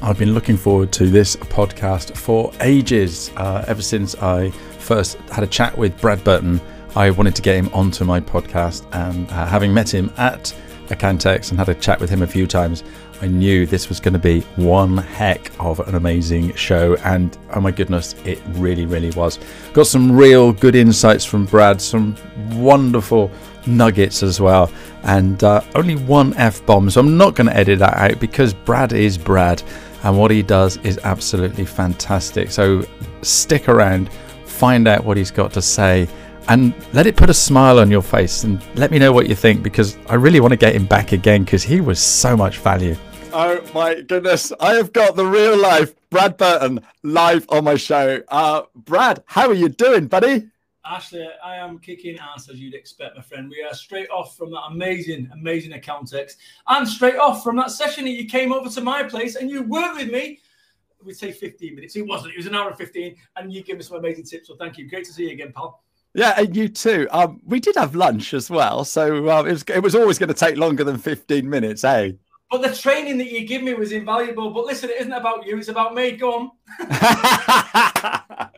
I've been looking forward to this podcast for ages. Uh, ever since I first had a chat with Brad Burton, I wanted to get him onto my podcast. And uh, having met him at Accountex and had a chat with him a few times, I knew this was going to be one heck of an amazing show. And oh my goodness, it really, really was. Got some real good insights from Brad, some wonderful nuggets as well, and uh, only one F bomb. So I'm not going to edit that out because Brad is Brad, and what he does is absolutely fantastic. So stick around, find out what he's got to say. And let it put a smile on your face and let me know what you think because I really want to get him back again because he was so much value. Oh my goodness. I have got the real life Brad Burton live on my show. Uh, Brad, how are you doing, buddy? Ashley, I am kicking ass as you'd expect, my friend. We are straight off from that amazing, amazing account Accountex and straight off from that session that you came over to my place and you worked with me. We'd say 15 minutes. It wasn't, it was an hour and 15, and you gave me some amazing tips. So thank you. Great to see you again, pal. Yeah, and you too. Um, we did have lunch as well, so um, it was it was always going to take longer than 15 minutes, eh? But the training that you give me was invaluable. But listen, it isn't about you; it's about me. Go on.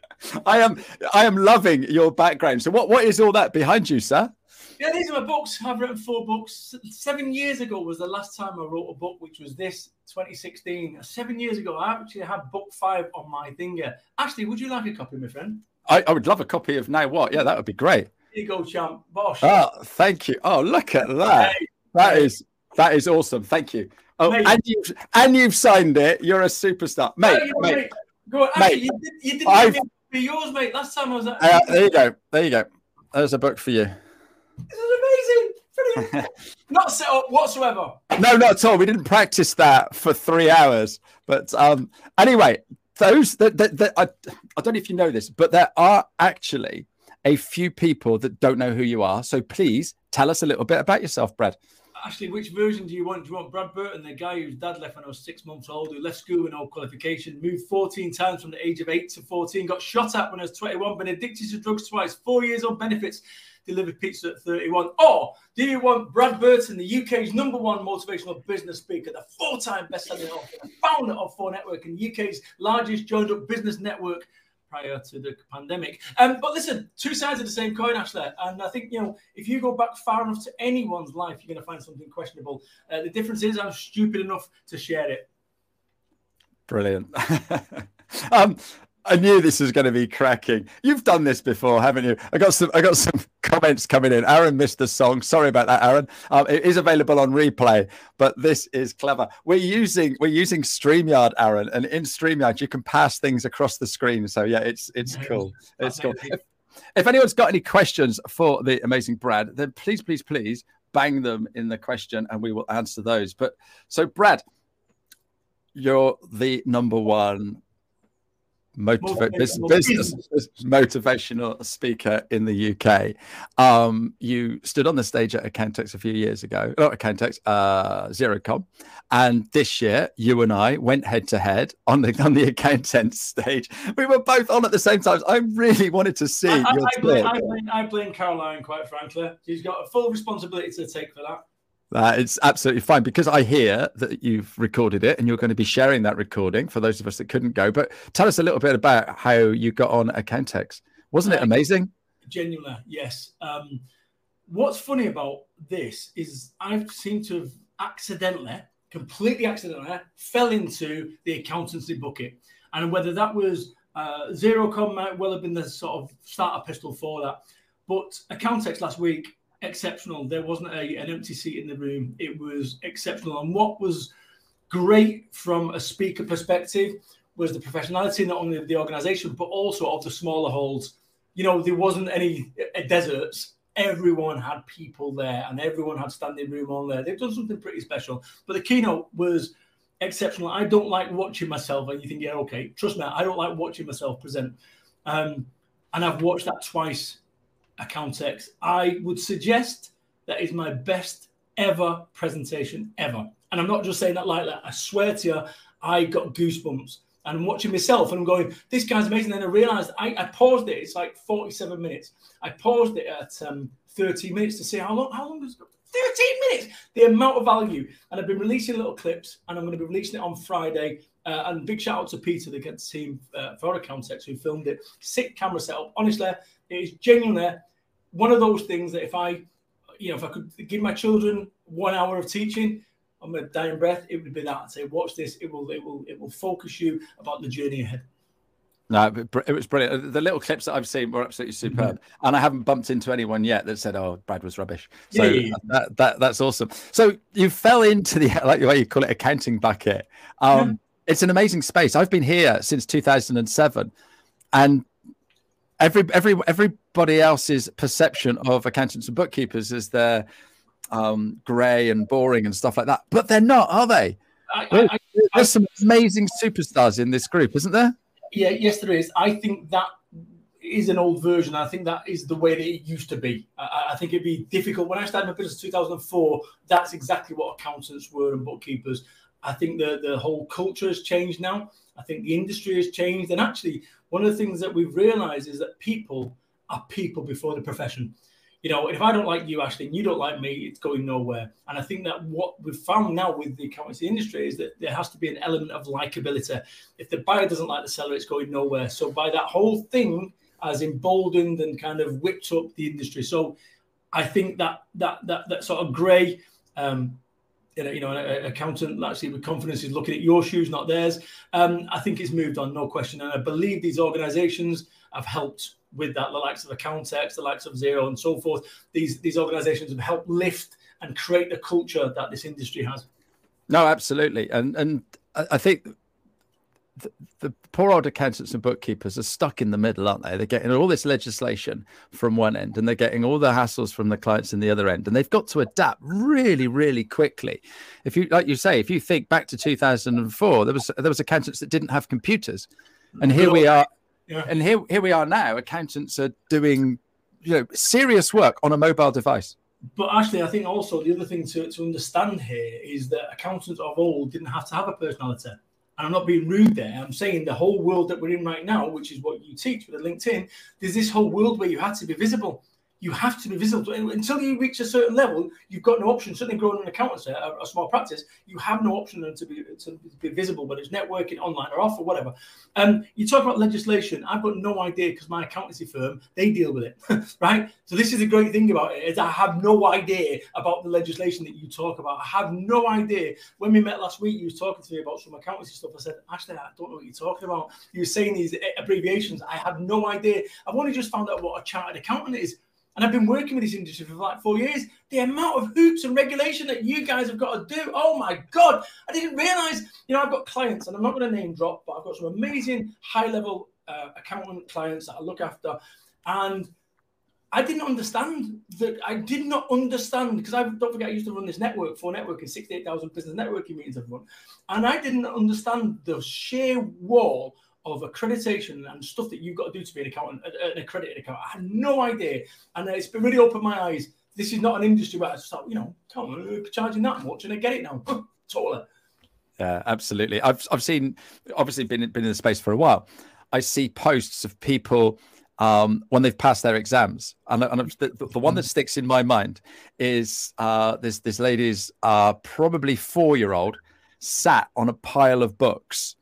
I am I am loving your background. So what what is all that behind you, sir? Yeah, these are my books. I've written four books. Seven years ago was the last time I wrote a book, which was this 2016. Seven years ago, I actually had book five on my finger. Ashley, would you like a copy, my friend? I, I would love a copy of Now What. Yeah, that would be great. Here you go, champ. Bosh. Oh, thank you. Oh, look at that. Hey, that is that is awesome. Thank you. Oh, mate. and you've and you've signed it. You're a superstar, mate. No, mate. mate. Go on. Actually, mate, you, did, you didn't for yours, mate. Last time I was at. Uh, there you go. There you go. There's a book for you. This is amazing. not set up whatsoever. No, not at all. We didn't practice that for three hours. But um, anyway, those that, that, that I, I don't know if you know this, but there are actually a few people that don't know who you are. So please tell us a little bit about yourself, Brad. Actually, which version do you want? Do you want Brad Burton, the guy whose dad left when I was six months old, who left school with no qualification, moved 14 times from the age of eight to 14, got shot at when I was 21, been addicted to drugs twice, four years on benefits, delivered pizza at 31? Or do you want Brad Burton, the UK's number one motivational business speaker, the four time best selling author, founder of Four Network and UK's largest joined up business network? Prior to the pandemic. Um, but listen, two sides of the same coin, Ashley. And I think, you know, if you go back far enough to anyone's life, you're going to find something questionable. Uh, the difference is I'm stupid enough to share it. Brilliant. um, I knew this was going to be cracking. You've done this before, haven't you? I got some. I got some comments coming in. Aaron missed the song. Sorry about that, Aaron. Um, it is available on replay, but this is clever. We're using we're using Streamyard, Aaron, and in Streamyard you can pass things across the screen. So yeah, it's it's cool. It's cool. If, if anyone's got any questions for the amazing Brad, then please, please, please bang them in the question, and we will answer those. But so, Brad, you're the number one motiva- business, business, motivational speaker in the UK. Um, you stood on the stage at Accountex a few years ago, not Accountex, uh, Xerocon, and this year you and I went head to head on the on the Accountex stage. We were both on at the same time. I really wanted to see. I, I, I, blame, I, blame, I blame Caroline, quite frankly. She's got a full responsibility to take for that. Uh, it's absolutely fine because I hear that you've recorded it and you're going to be sharing that recording for those of us that couldn't go. But tell us a little bit about how you got on Accountex. Wasn't it uh, amazing? Genuinely, yes. Um, what's funny about this is I seem to have accidentally, completely accidentally, fell into the accountancy bucket. And whether that was uh, Xerocon might well have been the sort of starter pistol for that. But Accountex last week exceptional. There wasn't a, an empty seat in the room. It was exceptional. And what was great from a speaker perspective was the professionality not only of the organization but also of the smaller halls. You know, there wasn't any uh, deserts. Everyone had people there, and everyone had standing room on there. They've done something pretty special. But the keynote was exceptional. I don't like watching myself, and you think, yeah, okay, trust me, I don't like watching myself present. Um, and I've watched that twice Accountex. X. I would suggest that is my best ever presentation ever. And I'm not just saying that that. I swear to you, I got goosebumps. And I'm watching myself and I'm going, this guy's amazing. Then I realized I, I paused it. It's like 47 minutes. I paused it at um, 30 minutes to see how long, how long does 13 minutes. The amount of value. And I've been releasing little clips and I'm going to be releasing it on Friday. Uh, and big shout out to Peter, the team uh, for Accountex who filmed it. Sick camera setup. Honestly, it is genuinely one of those things that if I, you know, if I could give my children one hour of teaching, I'm a dying breath, it would be that. I'd say, watch this. It will, it will, it will focus you about the journey ahead. No, it was brilliant. The little clips that I've seen were absolutely mm-hmm. superb, mm-hmm. and I haven't bumped into anyone yet that said, "Oh, Brad was rubbish." So yeah, yeah. That, that that's awesome. So you fell into the like the way you call it accounting bucket. Um. It's an amazing space. I've been here since 2007, and every every everybody else's perception of accountants and bookkeepers is they're um, grey and boring and stuff like that, but they're not, are they? I, I, There's I, some amazing superstars in this group, isn't there? Yeah, yes, there is. I think that is an old version. I think that is the way that it used to be. I, I, think it'd be difficult. When I started my business in 2004, that's exactly what accountants were and bookkeepers. I think the, the whole culture has changed now. I think the industry has changed. And actually, one of the things that we've realized is that people are people before the profession you know, if I don't like you, Ashley, and you don't like me, it's going nowhere. And I think that what we've found now with the accountancy industry is that there has to be an element of likability. If the buyer doesn't like the seller, it's going nowhere. So by that whole thing has emboldened and kind of whipped up the industry. So I think that that that that sort of grey um, you know, an accountant actually with confidence is looking at your shoes, not theirs. Um, I think it's moved on, no question. And I believe these organisations have helped with that, the likes of Accountex, the likes of Xero, and so forth. These these organisations have helped lift and create the culture that this industry has. No, absolutely, and and I think the, the, poor old accountants and bookkeepers are stuck in the middle, aren't they? They're getting all this legislation from one end, and they're getting all the hassles from the clients in the other end, and they've got to adapt really, really quickly. If you, like you say, if you think back to 2004, there was there was accountants that didn't have computers, and here we are yeah. And here, here we are now. Accountants are doing, you know, serious work on a mobile device. But actually, I think also the other thing to, to understand here is that accountants of old didn't have to have a personality. And I'm not being rude there. I'm saying the whole world that we're in right now, which is what you teach with LinkedIn, there's this whole world where you had to be visible you have to be visible until you reach a certain level. You've got no option. Certainly, growing an accountancy, a, a small practice, you have no option to be to be visible, whether it's networking, online, or off, or whatever. Um, you talk about legislation. I've got no idea because my accountancy firm they deal with it, right? So this is the great thing about it is I have no idea about the legislation that you talk about. I have no idea. When we met last week, you was talking to me about some accountancy stuff. I said, actually, I don't know what you're talking about. You were saying these abbreviations. I have no idea. I've only just found out what a chartered accountant is. And I've been working with this industry for like four years. The amount of hoops and regulation that you guys have got to do. Oh my God. I didn't realize, you know, I've got clients, and I'm not going to name drop, but I've got some amazing high level uh, accountant clients that I look after. And I didn't understand that. I did not understand because I don't forget I used to run this network for networking, 68,000 business networking meetings I've run. And I didn't understand the sheer wall of accreditation and stuff that you've got to do to be an accountant, an accredited accountant. I had no idea, and it's been really opened my eyes. This is not an industry where I start, you know, charging that much, and I get it now. Taller. Yeah, absolutely. I've I've seen, obviously, been been in the space for a while. I see posts of people um, when they've passed their exams. And, and the, the, one that sticks in my mind is uh, this this lady's uh, probably four year old sat on a pile of books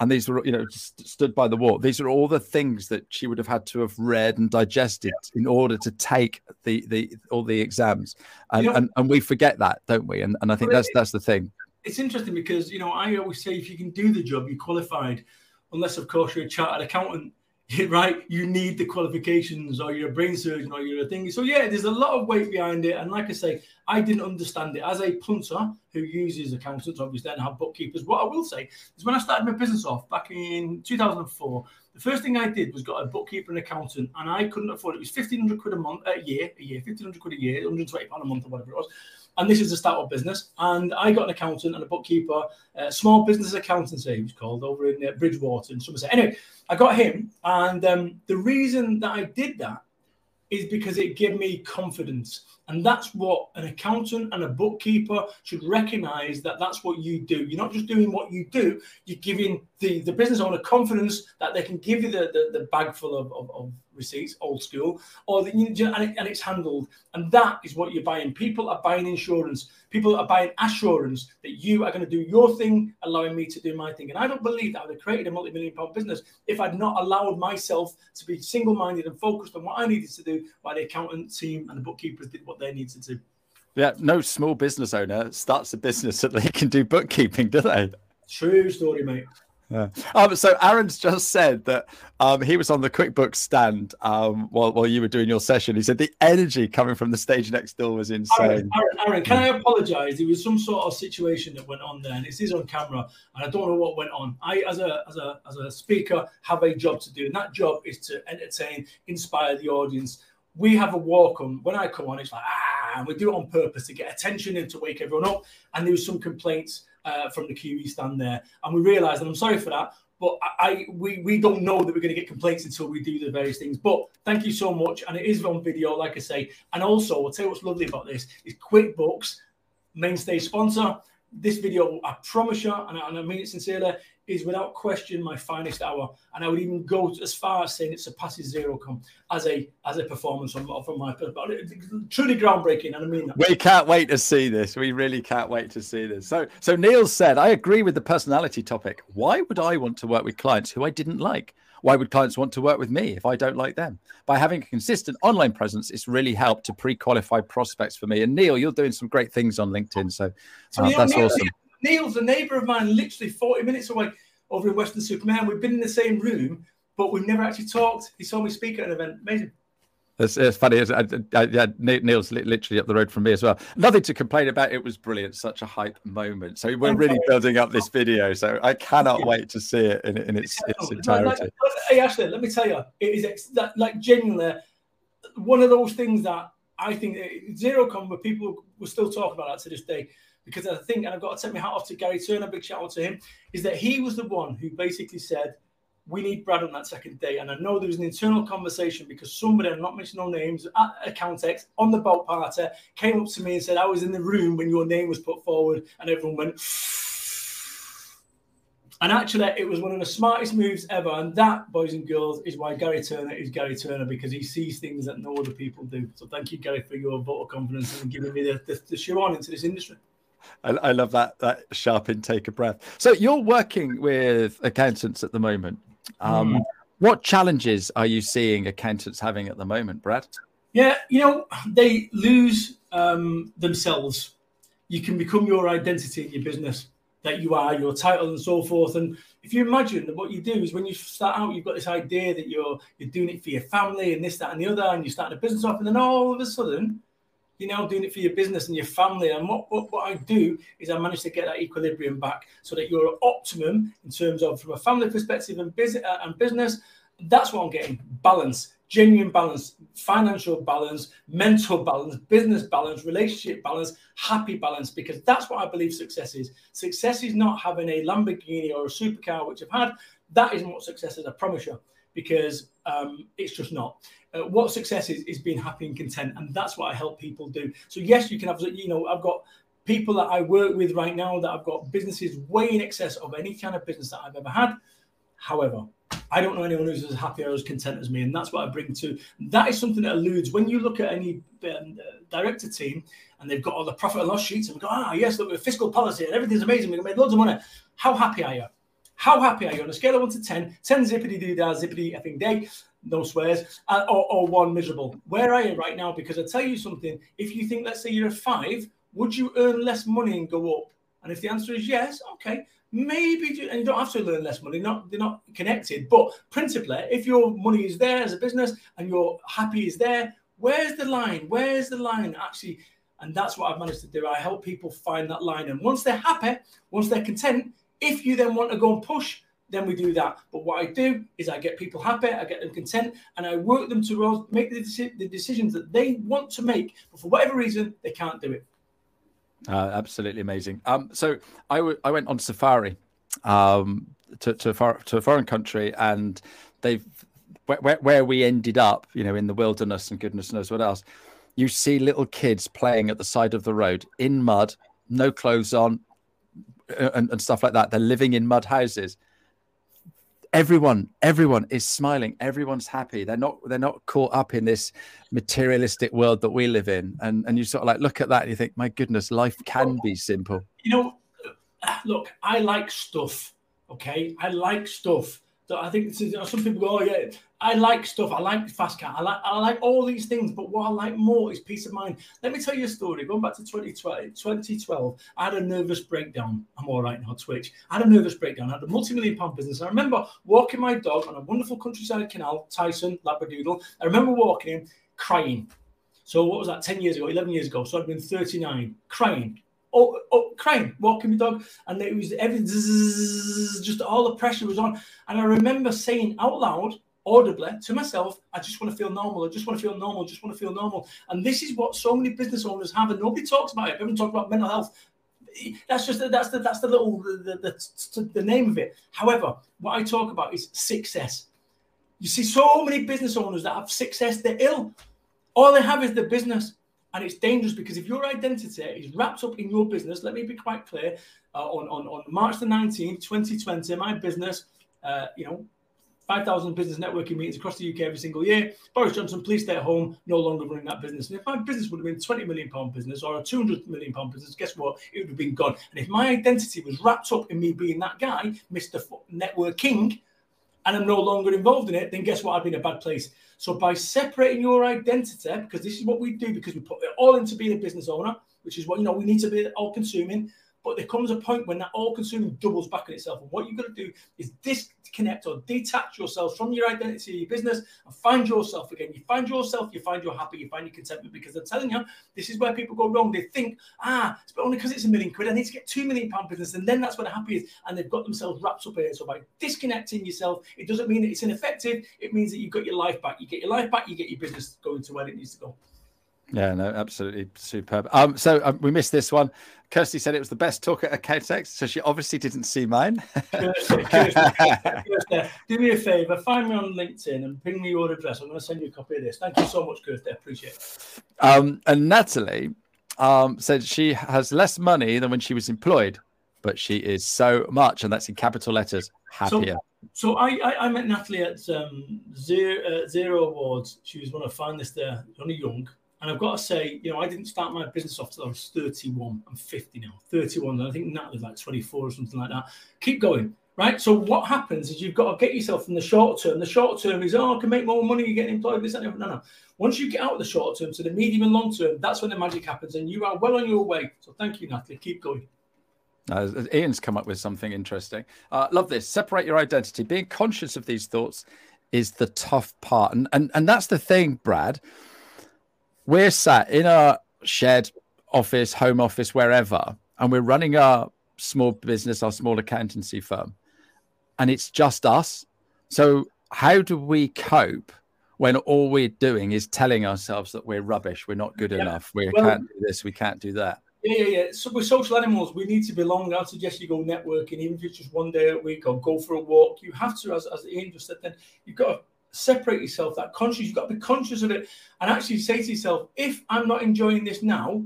and these were you know stood by the wall. These are all the things that she would have had to have read and digested yeah. in order to take the the all the exams. And you know, and, and we forget that don't we? And, and i think that's that's the thing. It's interesting because you know i always say if you can do the job you're qualified. Unless of course you're a chartered accountant right? You need the qualifications, or you're a brain surgeon, or you're a thing. So yeah, there's a lot of weight behind it. And like I say, I didn't understand it as a punter who uses accountants, obviously, and have bookkeepers. What I will say is, when I started my business off back in 2004, the first thing I did was got a bookkeeper and accountant, and I couldn't afford it. It was 1500 quid a month, a year, a year, 1500 quid a year, 120 pound a month, or whatever it was. And this is a startup business. And I got an accountant and a bookkeeper, small business accountancy, it was called, over in uh, Bridgwater in Somerset. Anyway, I got him. And um, the reason that I did that is because it gave me confidence. And that's what an accountant and a bookkeeper should recognize that that's what you do. You're not just doing what you do, you're giving the, the business owner confidence that they can give you the, the, the bag full of, of, of receipts, old school, or the, and, it, and it's handled. And that is what you're buying. People are buying insurance. People are buying assurance that you are going to do your thing, allowing me to do my thing. And I don't believe that I would have created a multi-million pound business if I'd not allowed myself to be single-minded and focused on what I needed to do, while the accountant team and the bookkeepers did what they needed to do. Yeah, no small business owner starts a business that they can do bookkeeping, do they? True story, mate. Yeah. Um, so Aaron's just said that um, he was on the QuickBooks stand um, while, while you were doing your session. He said the energy coming from the stage next door was insane. Aaron, Aaron, Aaron can I apologise? There was some sort of situation that went on there, and it is on camera, and I don't know what went on. I, as a as a as a speaker, have a job to do, and that job is to entertain, inspire the audience. We have a walk on. When I come on, it's like ah, and we do it on purpose to get attention and to wake everyone up. And there was some complaints uh, from the Kiwi stand there, and we realised, and I'm sorry for that, but I, I, we we don't know that we're going to get complaints until we do the various things. But thank you so much, and it is on video, like I say. And also, I'll tell you what's lovely about this is QuickBooks, mainstay sponsor. This video, I promise you, and I mean it sincerely, is without question my finest hour, and I would even go as far as saying it surpasses Xerocon as a as a performance from from my perspective. Truly groundbreaking, and I mean that. We can't wait to see this. We really can't wait to see this. So so Neil said, I agree with the personality topic. Why would I want to work with clients who I didn't like? Why would clients want to work with me if I don't like them? By having a consistent online presence, it's really helped to pre-qualify prospects for me. And Neil, you're doing some great things on LinkedIn, so, uh, that's awesome. Neil's a neighbour of mine, literally 40 minutes away over in Weston-super-Mare. We've been in the same room, but we've never actually talked. He saw me speak at an event. Amazing. It's, it's funny. It's, I, I, yeah, Neil's literally up the road from me as well. Nothing to complain about. It was brilliant. Such a hype moment. So we're really building up this video. So I cannot wait to see it in, in its, its entirety. Hey, Ashley, let me tell you, it is like genuinely one of those things that I think eh, Xerocon, where people were still talking about that to this day because I think, and I've got to take my hat off to Gary Turner, big shout out to him, is that he was the one who basically said, we need Brad on that second day. And I know there was an internal conversation because somebody, I'm not mentioning no names, at Accountex on the boat party came up to me and said, I was in the room when your name was put forward, and everyone went, and actually, it was one of the smartest moves ever. And that, boys and girls, is why Gary Turner is Gary Turner because he sees things that no other people do. So thank you, Gary, for your vote of confidence and giving me the, the, the shoe on into this industry. I, I, love that that sharp intake of breath. So you're working with accountants at the moment. Um, mm. What challenges are you seeing accountants having at the moment, Brad? Yeah, you know they lose um, themselves. You can become your identity in your business that you are, your title, and so forth. And if you imagine that what you do is when you start out, you've got this idea that you're you're doing it for your family and this, that, and the other, and you start a business off, and then all of a sudden you're now doing it for your business and your family. And what, what, what I do is I manage to get that equilibrium back so that you're optimum in terms of from a family perspective and business uh, and business. That's what I'm getting balance, genuine balance, financial balance, mental balance, business balance, relationship balance, happy balance, because that's what I believe success is. Success is not having a Lamborghini or a supercar, which I've had. That isn't what success is, I promise you, because um, it's just not uh, what success is is being happy and content, and that's what I help people do. So yes, you can have you know I've got people that I work with right now that I've got businesses way in excess of any kind of business that I've ever had. However, I don't know anyone who's as happy or as content as me, and that's what I bring to. That is something that eludes when you look at any um, director team and they've got all the profit and loss sheets and go, ah, yes, look, with fiscal policy and everything's amazing. We can make loads of money. How happy are you? How happy are you on a scale of one to 10? 10 zippity doo dah, zippity effing day no swears, uh, or, or, one miserable. Where are you right now? Because I tell you something, if you think, let's say you're a five, would you earn less money and go up? And if the answer is yes, okay, maybe, do, and you don't have to earn less money, not they're not connected. But principally, if your money is there as a business and you're happy is there, where's the line? Where's the line actually? And that's what I've managed to do. I help people find that line. And once they're happy, once they're content, if you then want to go and push, then we do that. But what I do is I get people happy, I get them content, and I work them to make the, the decisions that they want to make, but for whatever reason, they can't do it. Uh, absolutely amazing. Um, so I, w- I went on safari um, to to, far- to a foreign country, and they've where, where we ended up, you know, in the wilderness and goodness knows what else. You see little kids playing at the side of the road in mud, no clothes on, Uh, and, and stuff like that. They're living in mud houses. Everyone everyone is smiling. Everyone's happy. They're not they're not caught up in this materialistic world that we live in. And and you sort of like look at that and you think my goodness life can be simple. You know look i like stuff okay? I like stuff I think some people go, oh yeah, I like stuff. I like fast car. I like I like all these things. But what I like more is peace of mind. Let me tell you a story. Going back to 2012, 2012 I had a nervous breakdown. I'm all right now, Twitch. I had a nervous breakdown. I had a multi-million pound business. I remember walking my dog on a wonderful countryside canal, Tyson, Labradoodle. I remember walking him, crying. So what was that? 10 years ago, 11 years ago. So I'd been 39, crying oh, oh, crying, walking my dog, and it was everything, just all the pressure was on. And I remember saying out loud, audibly to myself, I just want to feel normal. I just want to feel normal. I Just want to feel normal. And this is what so many business owners have, and nobody talks about it. Everyone talks about mental health. That's just that's the that's the little the, the, the name of it. However, what I talk about is success. You see so many business owners that have success, they're ill. All they have is the business. And it's dangerous because if your identity is wrapped up in your business, let me be quite clear. Uh, on, on, on March the 19th, 2020, my business, uh, you know, 5,000 business networking meetings across the UK every single year. Boris Johnson, please stay at home, no longer running that business. And if my business would have been 20 million pound business or a 200 million pound business, guess what? It would have been gone. And if my identity was wrapped up in me being that guy, Mr. Networking, and I'm no longer involved in it, then guess what? I'd be in a bad place. So by separating your identity, because this is what we do, because we put it all into being a business owner, which is what you know we need to be all consuming. But there comes a point when that all consuming doubles back on itself. And what you've got to do is disconnect or detach yourself from your identity, your business, and find yourself again. You find yourself, you find you're happy, you find your contentment. Because I'm telling you, this is where people go wrong. They think, ah, it's only because it's a million quid, I need to get two million pound business. And then that's where the happy is. And they've got themselves wrapped up in it. So by disconnecting yourself, it doesn't mean that it's ineffective. It means that you've got your life back. You get your life back, you get your business going to where it needs to go. Yeah, no, absolutely superb. Um, so um, we missed this one. Kirsty said it was the best talk at Accountex, so she obviously didn't see mine. Kirsty, Kirsty, do me a favor, find me on LinkedIn and ping me your address. I'm going to send you a copy of this. Thank you so much, Kirsty. I appreciate it. Um, and Natalie um, said she has less money than when she was employed, but she is so much, and that's in capital letters, happier. So, so I, I, I, met Natalie at um, Xero, uh, Xero Awards. She was one of the finalists there, only young and I've got to say, you know, I didn't start my business off till I was 31. I'm 50 now, 31. I think Natalie's like 24 or something like that. Keep going, right? So what happens is you've got to get yourself in the short term. The short term is, oh, I can make more money, you get employed, this that. No, no. Once you get out of the short term to the medium and long term, that's when the magic happens and you are well on your way. So thank you, Natalie. Keep going. Uh, Ian's come up with something interesting. Uh, love this. Separate your identity. Being conscious of these thoughts is the tough part. And, and, and that's the thing, Brad we're sat in a shared office, home office, wherever, and we're running our small business, our small accountancy firm, and it's just us. So, how do we cope when all we're doing is telling ourselves that we're rubbish, we're not good yeah. enough, we well, can't do this, we can't do that? Yeah, yeah, yeah. So we're social animals. We need to belong. I suggest you go networking, even if it's just one day a week or go for a walk. You have to, as, as Ian just said, then you've got to separate yourself, that conscious, you've got to be conscious of it and actually say to yourself, if I'm not enjoying this now,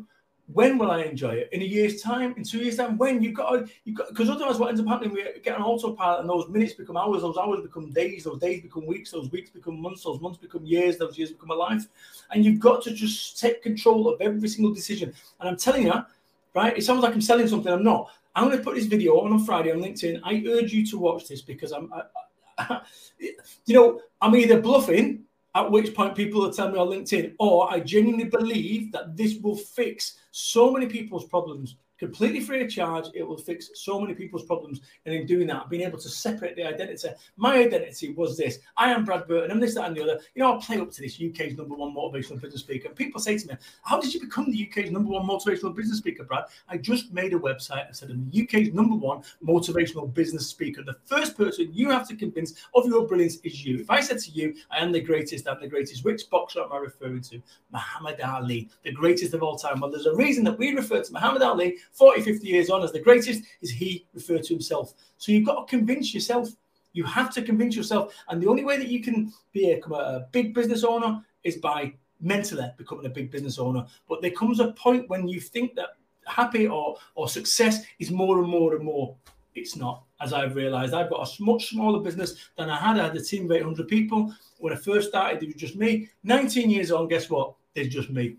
when will I enjoy it? In a year's time, in two years' time, when you've got to, you've got because otherwise what ends up happening, we get an autopilot and those minutes become hours, those hours become days, those days become weeks, those weeks become months, those months become years, those years become a life. And you've got to just take control of every single decision. And I'm telling you, right, it sounds like I'm selling something, I'm not. I'm going to put this video on on Friday on LinkedIn. I urge you to watch this because I'm, I, you know, I'm either bluffing, at which point people will tell me on LinkedIn, or I genuinely believe that this will fix so many people's problems completely free of charge. It will fix so many people's problems. And in doing that, being able to separate the identity. My identity was this I am Brad Burton, I'm this, that, and the other. You know, I play up to this UK's number one motivational business speaker. And people say to me, How did you become the UK's number one motivational business speaker, Brad? I just made a website and said, I'm the UK's number one motivational business speaker. The first person you have to convince of your brilliance is you. If I said to you, I am the greatest, I'm the greatest, which boxer am I referring to? Muhammad Ali, the greatest of all time. Well, there's a reason that we refer to Muhammad Ali 40, 50 years on as the greatest is he referred to himself. So you've got to convince yourself. You have to convince yourself. And the only way that you can be a, a big business owner is by mentally becoming a big business owner. But there comes a point when you think that happy or, or success is more and more and more. It's not, as I've realized. I've got a much smaller business than I had. I had a team of 800 people. When I first started, it was just me. 19 years on, guess what? There's just me.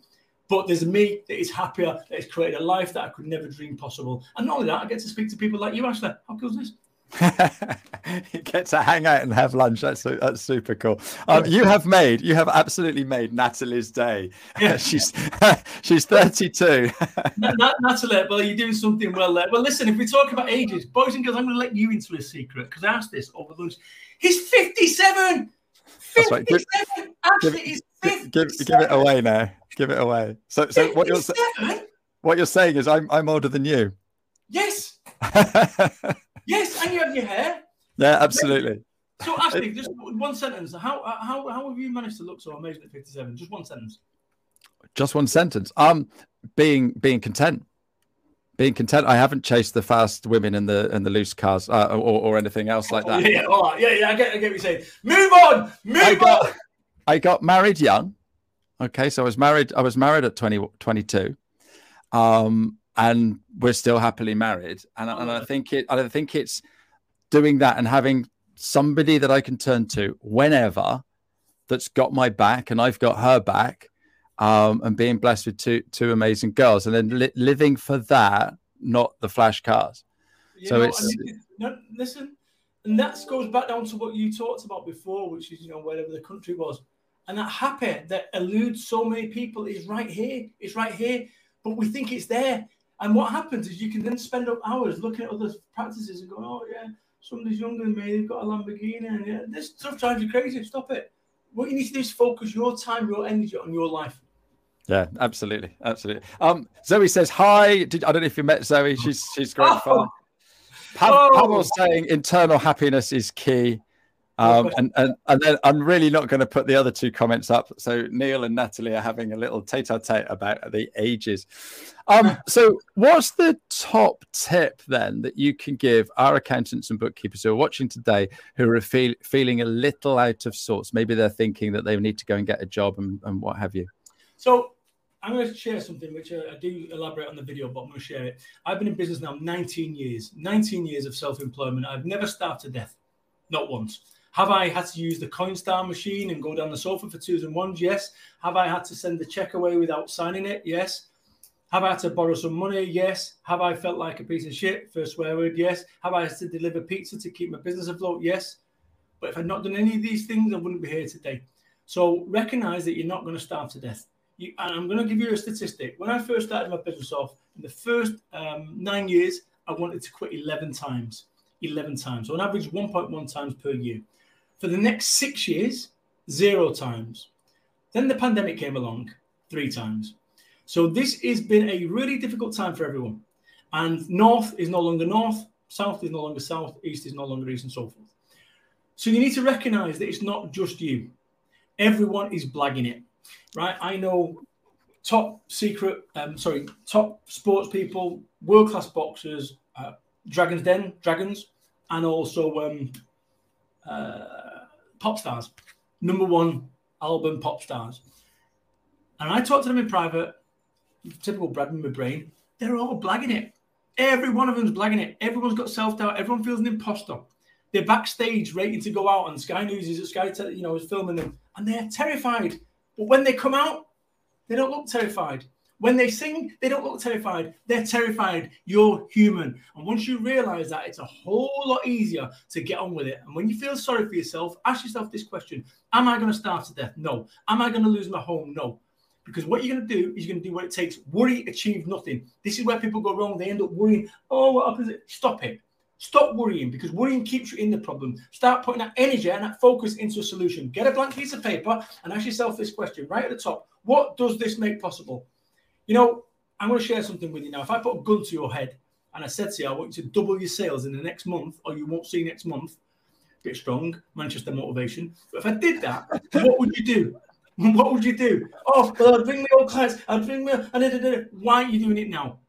But there's me that is happier, that has created a life that I could never dream possible. And not only that, I get to speak to people like you, Ashley. How cool is this? you get to hang out and have lunch. That's that's super cool. Um, you have made, you have absolutely made Natalie's day. Yeah. she's she's 32. Natalie, well, you're doing something well there. Well, listen, if we talk about ages, boys and girls, I'm going to let you into a secret because I asked this over lunch. He's 57. 57. Right. Give, Actually, give, give, give, give it away now. Give it away. So, so what you're what you're saying is, I'm I'm older than you. Yes. yes, and you have your hair. Yeah, absolutely. So, Ashley, just one sentence. How how how have you managed to look so amazing at 57? Just one sentence. Just one sentence. Um, being being content. Being content. I haven't chased the fast women and the and the loose cars uh, or, or anything else like that. Oh, yeah, all right. yeah, yeah. I get, I get what you're saying. Move on. Move on. I got married young. Okay, so I was married. I was married at 20, 22. Um, and we're still happily married. And, and I think it, I think it's doing that and having somebody that I can turn to whenever that's got my back and I've got her back, um, and being blessed with two two amazing girls, and then li- living for that, not the flash cars. You so know, it's I mean, no, listen, and that goes back down to what you talked about before, which is you know wherever the country was, and that happy that eludes so many people is right here. It's right here, but we think it's there. And what happens is you can then spend up hours looking at other practices and go, oh, yeah, somebody's younger than me, they've got a Lamborghini, and yeah, this stuff drives you crazy. Stop it. What you need to do is focus your time, your energy on your life. Yeah, absolutely, absolutely. Um, Zoe says hi. Did, I don't know if you met Zoe. She's she's great oh. fun. Pav, oh. saying internal happiness is key. Um, and, and and then I'm really not going to put the other two comments up. So Neil and Natalie are having a little tete-a-tete about the ages. Um, so what's the top tip then that you can give our accountants and bookkeepers who are watching today who are feel, feeling a little out of sorts? Maybe they're thinking that they need to go and get a job and, and what have you. So I'm going to share something which I, I do elaborate on the video, but I'm going to share it. I've been in business now 19 years, 19 years of self-employment. I've never starved to death, not once. Have I had to use the Coinstar machine and go down the sofa for twos and ones? Yes. Have I had to send the check away without signing it? Yes. Have I had to borrow some money? Yes. Have I felt like a piece of shit? First swear word, yes. Have I had to deliver pizza to keep my business afloat? Yes. But if I'd not done any of these things, I wouldn't be here today. So recognize that you're not going to starve to death. You, and I'm going to give you a statistic. When I first started my business off, in the first um, nine years, I wanted to quit 11 times. 11 times. So on average, 1.1 times per year. For the next six years, zero times. Then the pandemic came along three times. So this has been a really difficult time for everyone. And north is no longer north, south is no longer south, east is no longer east, and so forth. So you need to recognize that it's not just you. Everyone is blagging it, right? I know top secret, um, sorry, top sports people, world class boxers, uh, Dragons Den, Dragons, and also um, uh, pop stars, number one album pop stars. And I talked to them in private, typical Brad in my brain. They're all blagging it. Every one of them's blagging it. Everyone's got self doubt. Everyone feels an imposter. They're backstage waiting to go out, and Sky News is Sky, you know, is filming them, and they're terrified. But when they come out, they don't look terrified. When they sing, they don't look terrified. They're terrified. You're human. And once you realize that, it's a whole lot easier to get on with it. And when you feel sorry for yourself, ask yourself this question Am I going to starve to death? No. Am I going to lose my home? No. Because what you're going to do is you're going to do what it takes. Worry, achieve nothing. This is where people go wrong. They end up worrying. Oh, what happens? Stop it. Stop worrying because worrying keeps you in the problem. Start putting that energy and that focus into a solution. Get a blank piece of paper and ask yourself this question right at the top What does this make possible? You know, I'm going to share something with you now. If I put a gun to your head and I said to you, I want you to double your sales in the next month, or you won't see next month, bit strong, Manchester motivation. But if I did that, what would you do? What would you do? Oh, well, I'd bring me all clients. I'd bring me. Why are you doing it now?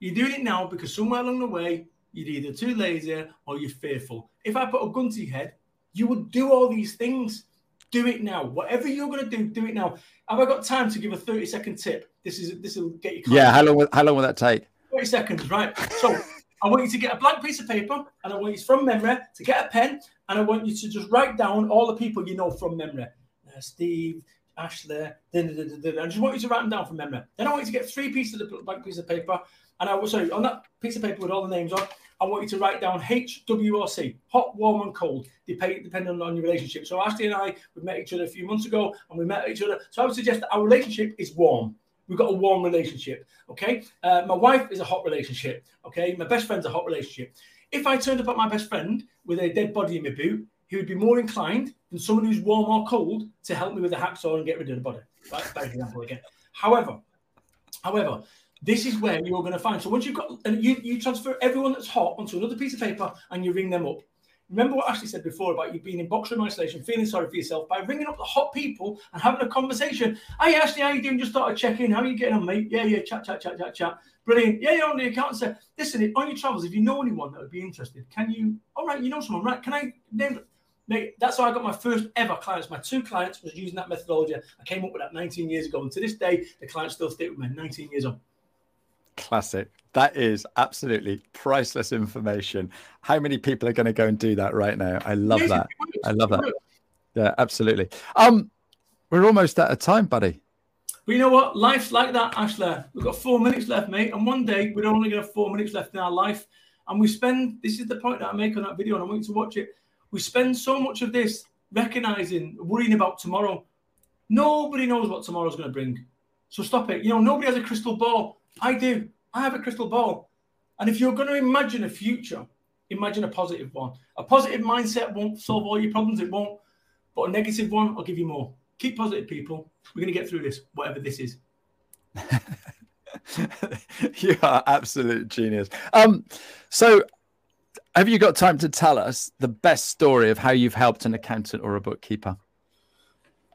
You're doing it now because somewhere along the way you're either too lazy or you're fearful. If I put a gun to your head, you would do all these things. Do it now. Whatever you're going to do, do it now. Have I got time to give a 30 second tip? This is this will get you. Yeah, how long? Will, how long will that take? Thirty seconds, right? So I want you to get a blank piece of paper and I want you from memory to get a pen and I want you to just write down all the people you know from memory. Uh, Steve, Ashley, da, da, da, I just want you to write them down from memory. Then I want you to get three pieces of blank piece of paper and I will sorry on that piece of paper with all the names on. I want you to write down HWRC, hot, warm, and cold, depending on your relationship. So Ashley and I, we met each other a few months ago, and we met each other. So I would suggest that our relationship is warm. We've got a warm relationship. Okay. Uh, my wife is a hot relationship. Okay. My best friend's a hot relationship. If I turned up at my best friend with a dead body in my boot, he would be more inclined than someone who's warm or cold to help me with a hacksaw and get rid of the body. Right? Bad example again. However, however, this is where you're going to find. So once you've got, and you, you transfer everyone that's hot onto another piece of paper and you ring them up. Remember what Ashley said before about you being in box room isolation, feeling sorry for yourself by ringing up the hot people and having a conversation. Hey, Ashley, how you doing? Just thought I'd check in. How are you getting on, mate? Yeah, yeah, chat, chat, chat, chat, chat. Brilliant. Yeah, yeah, on the account. Say, listen, on your travels, if you know anyone that would be interested, can you? All right, you know someone, right? Can I name? Mate, that's how I got my first ever clients. My two clients was using that methodology. I came up with that 19 years ago, and to this day, the clients still stick with me. 19 years on. Classic. That is absolutely priceless information. How many people are going to go and do that right now? I love that. I love that. Yeah, absolutely. Um, we're almost out of time, buddy. But you know what? Life's like that, Ashley. We've got four minutes left, mate. And one day we're only going to have four minutes left in our life. And we spend this is the point that I make on that video, and I want you to watch it. We spend so much of this recognizing, worrying about tomorrow. Nobody knows what tomorrow's going to bring. So stop it. You know, nobody has a crystal ball. I do. I have a crystal ball. And if you're going to imagine a future, imagine a positive one. A positive mindset won't solve all your problems, it won't. But a negative one will give you more. Keep positive, people. We're going to get through this, whatever this is. you are absolute genius. Um, so have you got time to tell us the best story of how you've helped an accountant or a bookkeeper?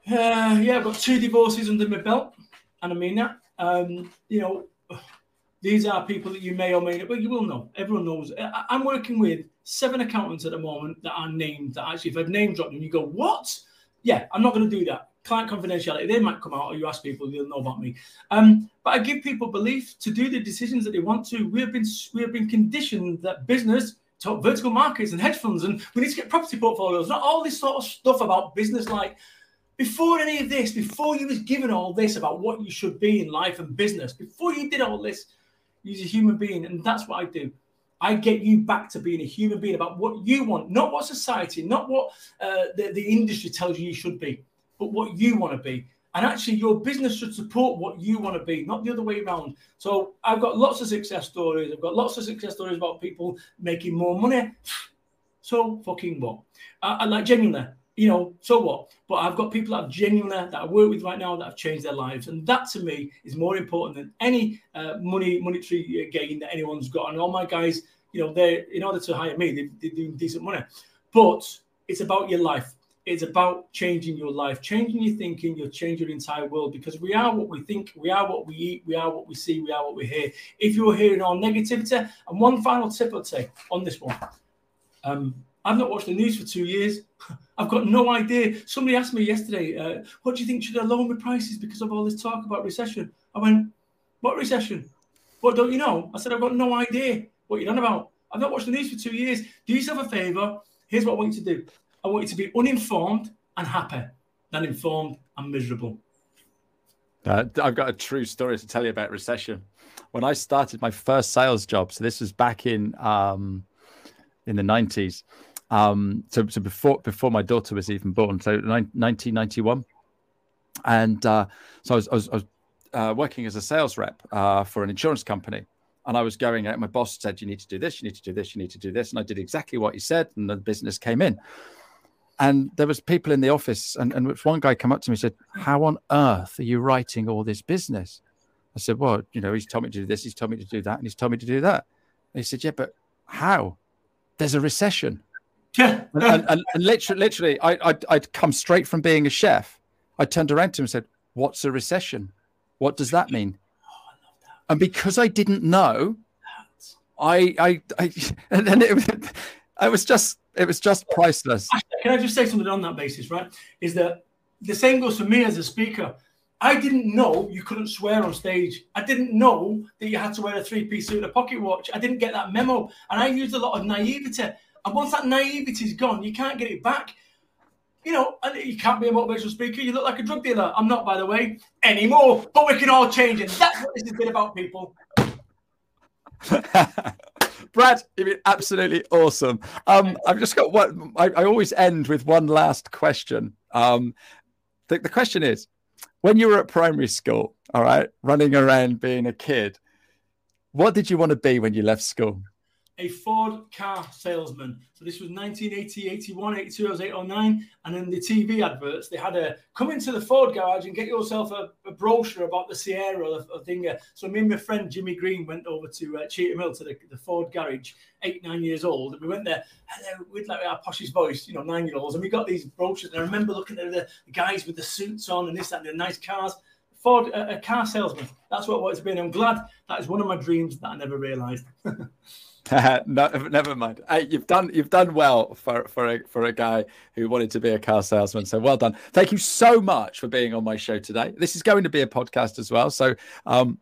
Uh, yeah, I've got two divorces under my belt, and I mean that. Um, you know, these are people that you may or may not, but you will know. Everyone knows. I, am working with seven accountants at the moment that are named. That actually, if I've name dropped and you go, what? Yeah, I'm not going to do that. Client confidentiality, they might come out, or you ask people, they'll know about me. Um, but I give people belief to do the decisions that they want to. We have been we have been conditioned that business, talk vertical markets and hedge funds, and we need to get property portfolios, not all this sort of stuff about business like before any of this, before you was given all this about what you should be in life and business, before you did all this, Use a human being, and that's what I do. I get you back to being a human being about what you want, not what society, not what uh, the, the industry tells you you should be, but what you want to be. And actually, your business should support what you want to be, not the other way around. So I've got lots of success stories. I've got lots of success stories about people making more money. So fucking what? I, I like genuinely you know, so what? But I've got people that I've genuinely that I work with right now that have changed their lives, and that to me is more important than any uh, money monetary gain that anyone's got. And all my guys, you know, they're in order to hire me, they, they do decent money. But it's about your life. It's about changing your life, changing your thinking. You'll change your entire world because we are what we think, we are what we eat, we are what we see, we are what we hear. If you're hearing all negativity, and one final tip I'd say on this one, um, I've not watched the news for two years. I've got no idea. Somebody asked me yesterday, uh, what do you think should lower my prices because of all this talk about recession? I went, what recession? What don't you know? I said, I've got no idea what you're on about. I've not watched the news for two years. Do yourself a favor. Here's what I want you to do. I want you to be uninformed and happy than informed and miserable. Uh, I've got a true story to tell you about recession. When I started my first sales job, so this was back in um, in the 90s, um, so, so before before my daughter was even born, so 1991, and uh, so I was, I was, I was uh, working as a sales rep uh, for an insurance company, and I was going out. My boss said, "You need to do this. You need to do this. You need to do this," and I did exactly what he said, and the business came in. And there was people in the office, and, and one guy came up to me and said, "How on earth are you writing all this business?" I said, "Well, you know, he's told me to do this, he's told me to do that, and he's told me to do that." And he said, "Yeah, but how? There's a recession." And, and, and, and, literally, literally, I, I'd, I'd come straight from being a chef. I turned around to him and said, "What's a recession? What does that mean?" Oh, and because I didn't know, I, I, I and it, it was just, it was just priceless. Can I just say something on that basis? Right, is that the same goes for me as a speaker. I didn't know you couldn't swear on stage. I didn't know that you had to wear a three-piece suit and a pocket watch. I didn't get that memo, and I used a lot of naivety. And once that naivety's gone, you can't get it back. You know, and you can't be a motivational speaker. You look like a drug dealer. I'm not, by the way, anymore. But we can all change, and that's what this has been about, people. Brad, you've been absolutely awesome. Um, I've just got one. I, I, always end with one last question. Um, the, the question is when you were at primary school, all right, running around being a kid, what did you want to be when you left school? A Ford car salesman. So this was 1980, 81, 82, I was 8 9. And in the TV adverts, they had a come into the Ford garage and get yourself a, a brochure about the Sierra or a thing. So me and my friend Jimmy Green went over to uh, Cheetham Hill to the, the, Ford garage, eight, nine years old. And we went there with like our poshest voice, you know, nine year olds. And we got these brochures. And I remember looking at the, the guys with the suits on and this, that, and the nice cars. Ford, a, a car salesman. That's what, what it's been. I'm glad that is one of my dreams that I never realized. no, never mind. Hey, you've done you've done well for for a, for a guy who wanted to be a car salesman. So well done. Thank you so much for being on my show today. This is going to be a podcast as well. So um,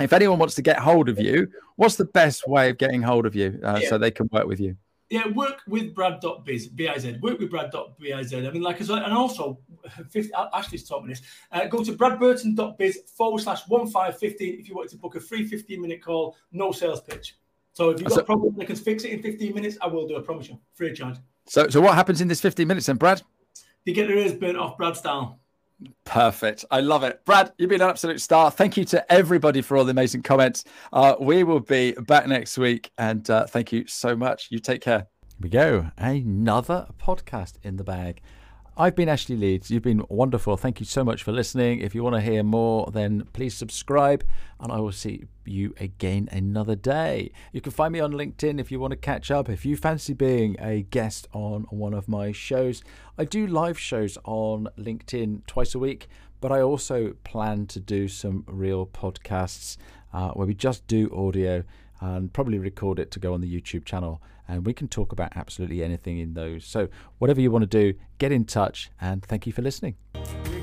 if anyone wants to get hold of you, what's the best way of getting hold of you uh, yeah. so they can work with you? Yeah, work with Brad.biz, B-I-Z, work with Brad.biz. I mean, like, and also, 50, Ashley's taught me this. Uh, go to bradburton.biz forward slash 1515 if you want to book a free 15 minute call, no sales pitch. So if you've got so, a problem that can fix it in 15 minutes, I will do. I promise you, free of charge. So, so what happens in this 15 minutes then, Brad? You get their ears burnt off, Brad style. Perfect. I love it. Brad, you've been an absolute star. Thank you to everybody for all the amazing comments. Uh, we will be back next week. And uh, thank you so much. You take care. Here we go. Another podcast in the bag. I've been Ashley Leeds. You've been wonderful. Thank you so much for listening. If you want to hear more, then please subscribe, and I will see you again another day. You can find me on LinkedIn if you want to catch up. If you fancy being a guest on one of my shows, I do live shows on LinkedIn twice a week, but I also plan to do some real podcasts uh, where we just do audio and probably record it to go on the YouTube channel and we can talk about absolutely anything in those. So, whatever you want to do, get in touch, and thank you for listening. You